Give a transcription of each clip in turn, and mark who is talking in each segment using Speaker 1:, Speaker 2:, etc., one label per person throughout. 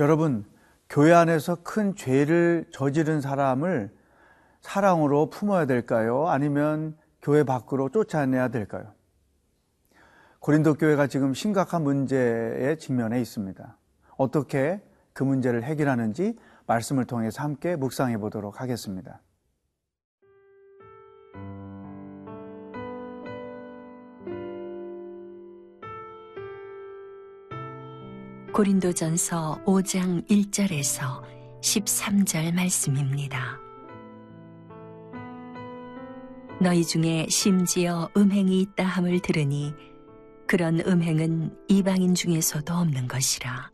Speaker 1: 여러분, 교회 안에서 큰 죄를 저지른 사람을 사랑으로 품어야 될까요? 아니면 교회 밖으로 쫓아내야 될까요? 고린도 교회가 지금 심각한 문제에 직면해 있습니다. 어떻게 그 문제를 해결하는지 말씀을 통해서 함께 묵상해 보도록 하겠습니다.
Speaker 2: 고린도전서 5장 1절에서 13절 말씀입니다. 너희 중에 심지어 음행이 있다 함을 들으니 그런 음행은 이방인 중에서도 없는 것이라.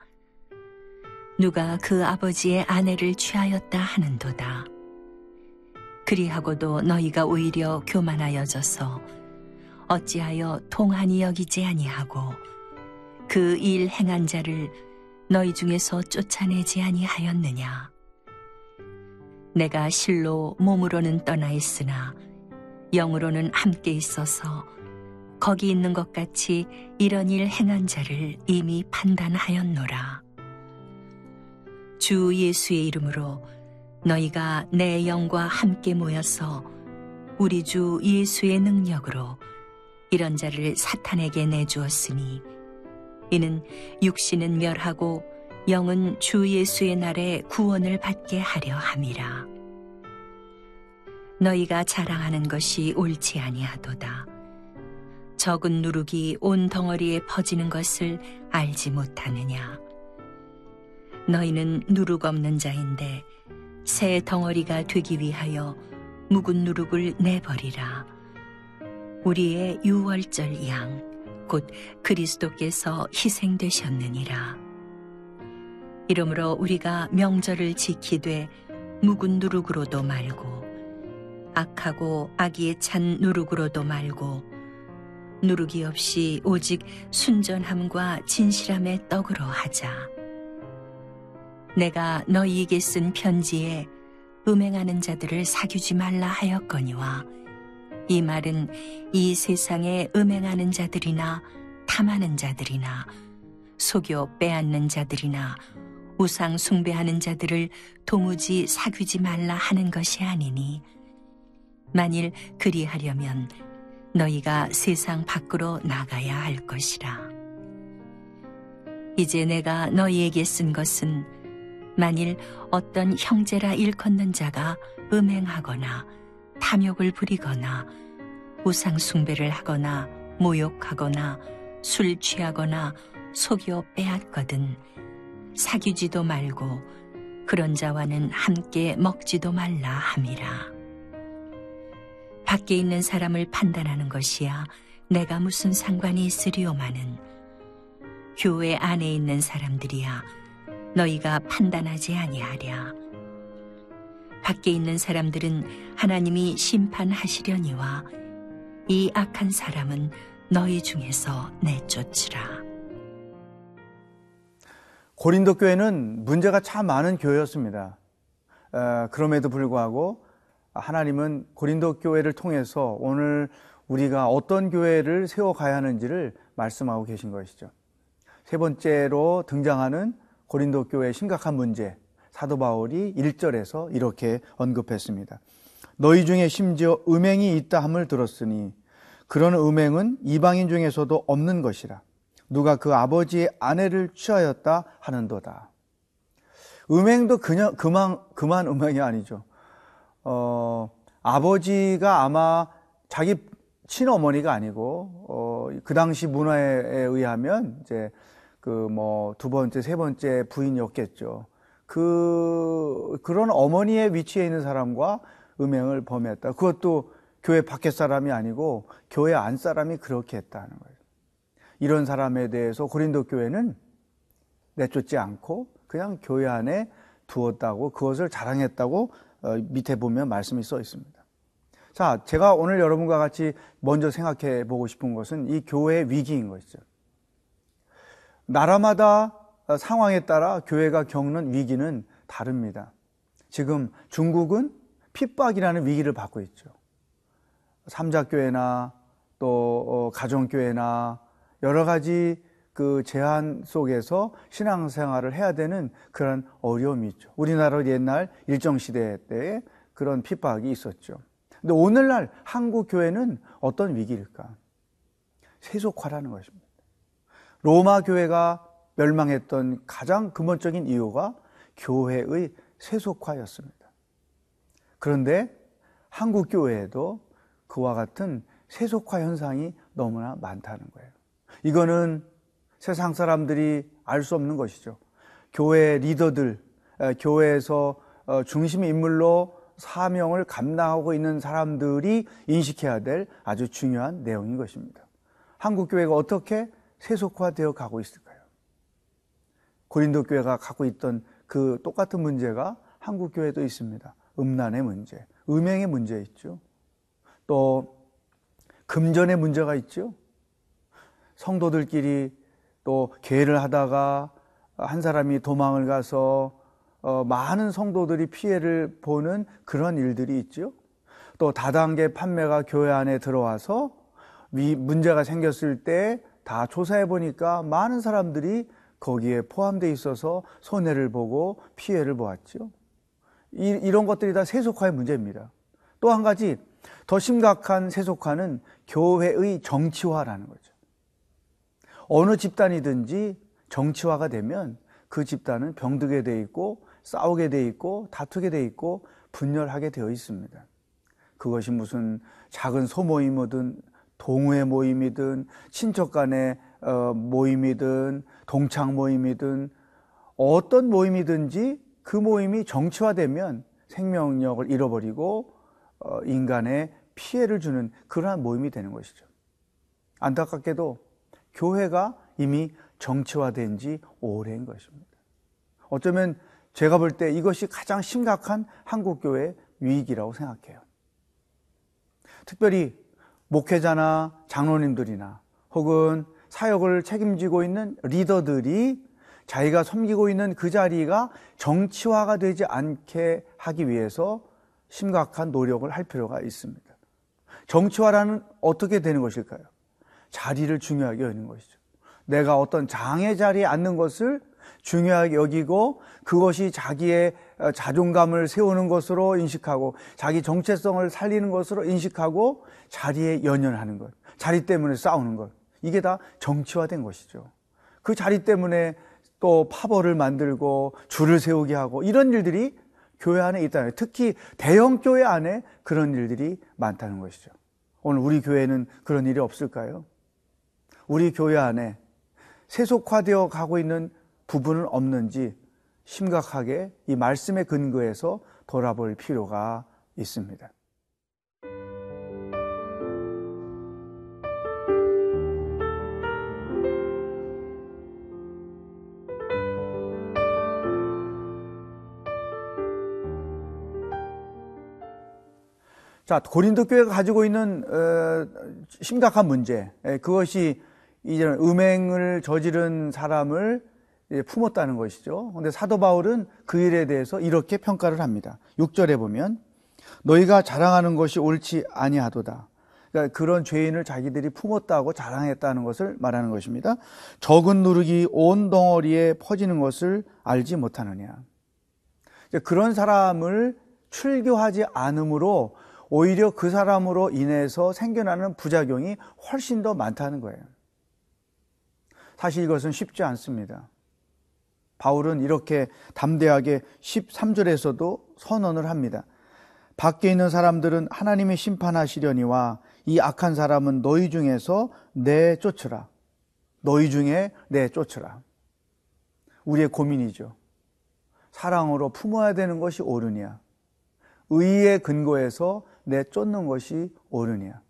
Speaker 2: 누가 그 아버지의 아내를 취하였다 하는도다. 그리하고도 너희가 오히려 교만하여져서 어찌하여 통한이 여기지 아니하고 그 일 행한 자를 너희 중에서 쫓아내지 아니하였느냐. 내가 실로 몸으로는 떠나 있으나 영으로는 함께 있어서 거기 있는 것 같이 이런 일 행한 자를 이미 판단하였노라. 주 예수의 이름으로 너희가 내 영과 함께 모여서 우리 주 예수의 능력으로 이런 자를 사탄에게 내주었으니 이는 육신은 멸하고 영은 주 예수의 날에 구원을 받게 하려 함이라. 너희가 자랑하는 것이 옳지 아니하도다. 적은 누룩이 온 덩어리에 퍼지는 것을 알지 못하느냐. 너희는 누룩 없는 자인데 새 덩어리가 되기 위하여 묵은 누룩을 내버리라. 우리의 유월절 양, 곧 그리스도께서 희생되셨느니라. 이러므로 우리가 명절을 지키되 묵은 누룩으로도 말고 악하고 악의에 찬 누룩으로도 말고 누룩이 없이 오직 순전함과 진실함의 떡으로 하자. 내가 너희에게 쓴 편지에 음행하는 자들을 사귀지 말라 하였거니와 이 말은 이 세상에 음행하는 자들이나 탐하는 자들이나 속여 빼앗는 자들이나 우상 숭배하는 자들을 도무지 사귀지 말라 하는 것이 아니니 만일 그리하려면 너희가 세상 밖으로 나가야 할 것이라. 이제 내가 너희에게 쓴 것은 만일 어떤 형제라 일컫는 자가 음행하거나 탐욕을 부리거나 우상숭배를 하거나 모욕하거나 술 취하거나 속여 빼앗거든 사귀지도 말고 그런 자와는 함께 먹지도 말라 함이라. 밖에 있는 사람을 판단하는 것이야 내가 무슨 상관이 있으리오마는 교회 안에 있는 사람들이야 너희가 판단하지 아니하랴. 밖에 있는 사람들은 하나님이 심판하시려니와 이 악한 사람은 너희 중에서 내쫓으라.
Speaker 1: 고린도 교회는 문제가 참 많은 교회였습니다. 어, 그럼에도 불구하고 하나님은 고린도 교회를 통해서 오늘 우리가 어떤 교회를 세워가야 하는지를 말씀하고 계신 것이죠. 세 번째로 등장하는 고린도 교회의 심각한 문제, 사도 바울이 1절에서 이렇게 언급했습니다. 너희 중에 심지어 음행이 있다 함을 들었으니 그런 음행은 이방인 중에서도 없는 것이라. 누가 그 아버지의 아내를 취하였다 하는도다. 음행도 그냥 그만 그만 음행이 아니죠. 어, 아버지가 아마 자기 친어머니가 아니고 어, 그 당시 문화에 의하면 이제 그 뭐 두 번째 세 번째 부인이었겠죠. 그 그런 어머니의 위치에 있는 사람과 음행을 범했다. 그것도 교회 밖에 사람이 아니고 교회 안 사람이 그렇게 했다는 거예요. 이런 사람에 대해서 고린도 교회는 내쫓지 않고 그냥 교회 안에 두었다고 그것을 자랑했다고 어, 밑에 보면 말씀이 써 있습니다. 자, 제가 오늘 여러분과 같이 먼저 생각해 보고 싶은 것은 이 교회의 위기인 것이죠. 나라마다 상황에 따라 교회가 겪는 위기는 다릅니다. 지금 중국은 핍박이라는 위기를 받고 있죠. 삼자교회나 또 어, 가정교회나 여러 가지 그 제한 속에서 신앙생활을 해야 되는 그런 어려움이 있죠. 우리나라 옛날 일정시대 때 그런 핍박이 있었죠. 근데 오늘날 한국 교회는 어떤 위기일까? 세속화라는 것입니다. 로마 교회가 멸망했던 가장 근본적인 이유가 교회의 세속화였습니다. 그런데 한국 교회에도 그와 같은 세속화 현상이 너무나 많다는 거예요. 이거는 세상 사람들이 알 수 없는 것이죠. 교회 리더들, 교회에서 어, 중심 인물로 사명을 감당하고 있는 사람들이 인식해야 될 아주 중요한 내용인 것입니다. 한국 교회가 어떻게 세속화되어 가고 있을까요? 고린도 교회가 갖고 있던 그 똑같은 문제가 한국 교회도 있습니다. 음란의 문제, 음행의 문제 있죠. 또 금전의 문제가 있죠. 성도들끼리 또 계를 하다가 한 사람이 도망을 가서 어, 많은 성도들이 피해를 보는 그런 일들이 있죠. 또 다단계 판매가 교회 안에 들어와서 문제가 생겼을 때 다 조사해 보니까 많은 사람들이 거기에 포함되어 있어서 손해를 보고 피해를 보았죠. 이, 이런 것들이 다 세속화의 문제입니다. 또 한 가지 더 심각한 세속화는 교회의 정치화라는 거죠. 어느 집단이든지 정치화가 되면 그 집단은 병들게 돼 있고 싸우게 돼 있고 다투게 돼 있고 분열하게 되어 있습니다. 그것이 무슨 작은 소모임이든 동호회 모임이든 친척 간의 어, 모임이든 동창 모임이든 어떤 모임이든지 그 모임이 정치화되면 생명력을 잃어버리고 어, 인간의 피해를 주는 그러한 모임이 되는 것이죠. 안타깝게도 교회가 이미 정치화된 지 오래인 것입니다. 어쩌면 제가 볼 때 이것이 가장 심각한 한국교회 위기라고 생각해요. 특별히 목회자나 장로님들이나 혹은 사역을 책임지고 있는 리더들이 자기가 섬기고 있는 그 자리가 정치화가 되지 않게 하기 위해서 심각한 노력을 할 필요가 있습니다. 정치화라는 어떻게 되는 것일까요? 자리를 중요하게 여기는 것이죠. 내가 어떤 장의 자리에 앉는 것을 중요하게 여기고 그것이 자기의 어, 자존감을 세우는 것으로 인식하고 자기 정체성을 살리는 것으로 인식하고 자리에 연연하는 것. 자리 때문에 싸우는 것. 이게 다 정치화된 것이죠. 그 자리 때문에 또 파벌을 만들고 줄을 세우게 하고 이런 일들이 교회 안에 있다는 특히 대형 교회 안에 그런 일들이 많다는 것이죠. 오늘 우리 교회는 그런 일이 없을까요? 우리 교회 안에 세속화되어 가고 있는 부분은 없는지 심각하게 이 말씀의 근거에서 돌아볼 필요가 있습니다. 자, 고린도 교회가 가지고 있는 어, 심각한 문제, 그것이 이제 음행을 저지른 사람을 품었다는 것이죠. 근데 사도 바울은 그 일에 대해서 이렇게 평가를 합니다. 6절에 보면 너희가 자랑하는 것이 옳지 아니하도다. 그러니까 그런 죄인을 자기들이 품었다고 자랑했다는 것을 말하는 것입니다. 적은 누룩이 온 덩어리에 퍼지는 것을 알지 못하느냐. 그런 사람을 출교하지 않으므로 오히려 그 사람으로 인해서 생겨나는 부작용이 훨씬 더 많다는 거예요. 사실 이것은 쉽지 않습니다. 바울은 이렇게 담대하게 13절에서도 선언을 합니다. 밖에 있는 사람들은 하나님이 심판하시려니와 이 악한 사람은 너희 중에서 내쫓으라. 너희 중에 내쫓으라. 우리의 고민이죠. 사랑으로 품어야 되는 것이 옳으냐? 의의 근거에서 내 쫓는 것이 옳으냐?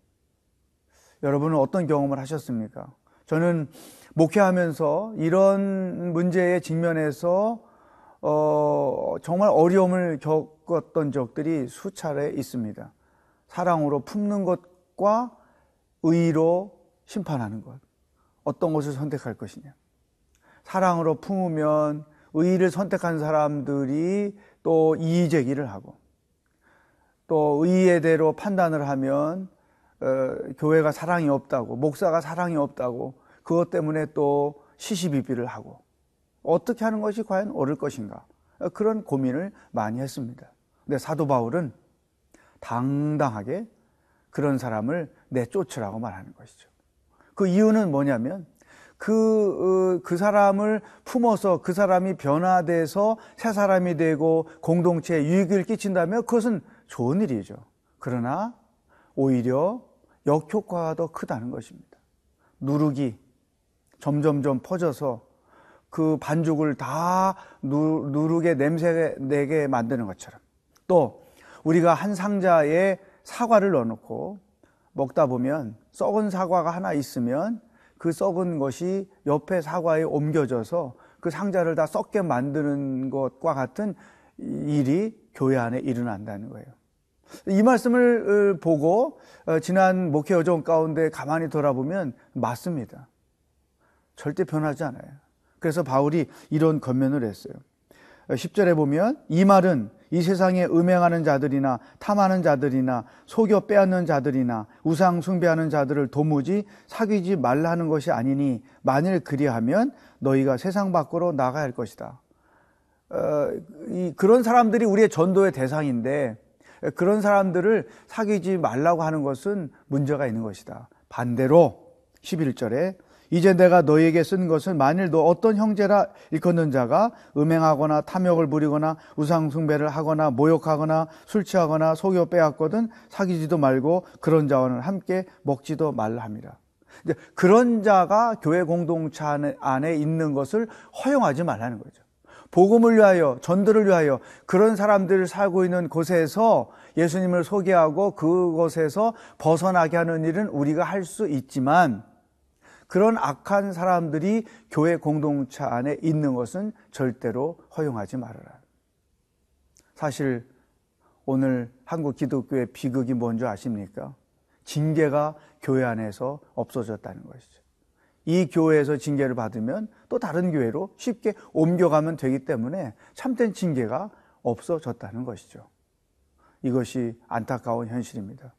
Speaker 1: 여러분은 어떤 경험을 하셨습니까? 저는 목회하면서 이런 문제에 직면해서 어, 정말 어려움을 겪었던 적들이 수차례 있습니다. 사랑으로 품는 것과 의로 심판하는 것. 어떤 것을 선택할 것이냐. 사랑으로 품으면 의를 선택한 사람들이 또 이의제기를 하고 또 의의 대로 판단을 하면 어, 교회가 사랑이 없다고 목사가 사랑이 없다고 그것 때문에 또 시시비비를 하고 어떻게 하는 것이 과연 옳을 것인가 그런 고민을 많이 했습니다. 근데 사도 바울은 당당하게 그런 사람을 내쫓으라고 말하는 것이죠. 그 이유는 뭐냐면 그, 어, 그 사람을 품어서 그 사람이 변화돼서 새 사람이 되고 공동체에 유익을 끼친다면 그것은 좋은 일이죠. 그러나 오히려 역효과가 더 크다는 것입니다. 누룩이 점점점 퍼져서 그 반죽을 다 누, 누룩의 냄새 내게 만드는 것처럼 또 우리가 한 상자에 사과를 넣어놓고 먹다 보면 썩은 사과가 하나 있으면 그 썩은 것이 옆에 사과에 옮겨져서 그 상자를 다 썩게 만드는 것과 같은 일이 교회 안에 일어난다는 거예요. 이 말씀을 어, 보고 어, 지난 목회 여정 가운데 가만히 돌아보면 맞습니다. 절대 변하지 않아요. 그래서 바울이 이런 권면을 했어요. 10절에 어, 보면 이 말은 이 세상에 음행하는 자들이나 탐하는 자들이나 속여 빼앗는 자들이나 우상 숭배하는 자들을 도무지 사귀지 말라는 것이 아니니 만일 그리하면 너희가 세상 밖으로 나가야 할 것이다. 어, 이, 그런 사람들이 우리의 전도의 대상인데 그런 사람들을 사귀지 말라고 하는 것은 문제가 있는 것이다. 반대로 11절에 이제 내가 너에게 쓴 것은 만일 너 어떤 형제라 일컫는 자가 음행하거나 탐욕을 부리거나 우상숭배를 하거나 모욕하거나 술 취하거나 속여 빼앗거든 사귀지도 말고 그런 자와는 함께 먹지도 말라 합니다. 그런 자가 교회 공동체 안에 있는 것을 허용하지 말라는 거죠. 복음을 위하여 전도를 위하여 그런 사람들 살고 있는 곳에서 예수님을 소개하고 그곳에서 벗어나게 하는 일은 우리가 할 수 있지만 그런 악한 사람들이 교회 공동체 안에 있는 것은 절대로 허용하지 말아라. 사실 오늘 한국 기독교의 비극이 뭔지 아십니까? 징계가 교회 안에서 없어졌다는 것이죠. 이 교회에서 징계를 받으면 또 다른 교회로 쉽게 옮겨가면 되기 때문에 참된 징계가 없어졌다는 것이죠. 이것이 안타까운 현실입니다.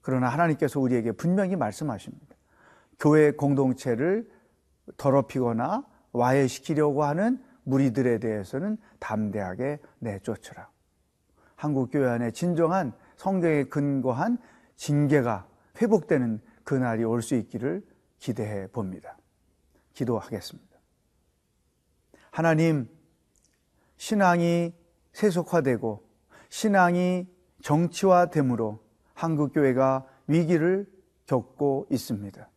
Speaker 1: 그러나 하나님께서 우리에게 분명히 말씀하십니다. 교회 공동체를 더럽히거나 와해시키려고 하는 무리들에 대해서는 담대하게 내쫓으라. 한국 교회 안에 진정한 성경에 근거한 징계가 회복되는 그날이 올 수 있기를 기대해 봅니다. 기도하겠습니다. 하나님, 신앙이 세속화되고 신앙이 정치화됨으로 한국교회가 위기를 겪고 있습니다.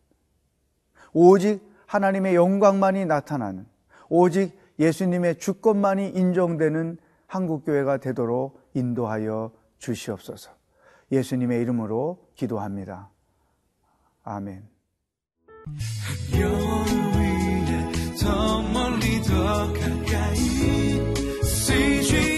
Speaker 1: 오직 하나님의 영광만이 나타나는 오직 예수님의 주권만이 인정되는 한국교회가 되도록 인도하여 주시옵소서. 예수님의 이름으로 기도합니다. 아멘. 더 멀리 더 가까이. CG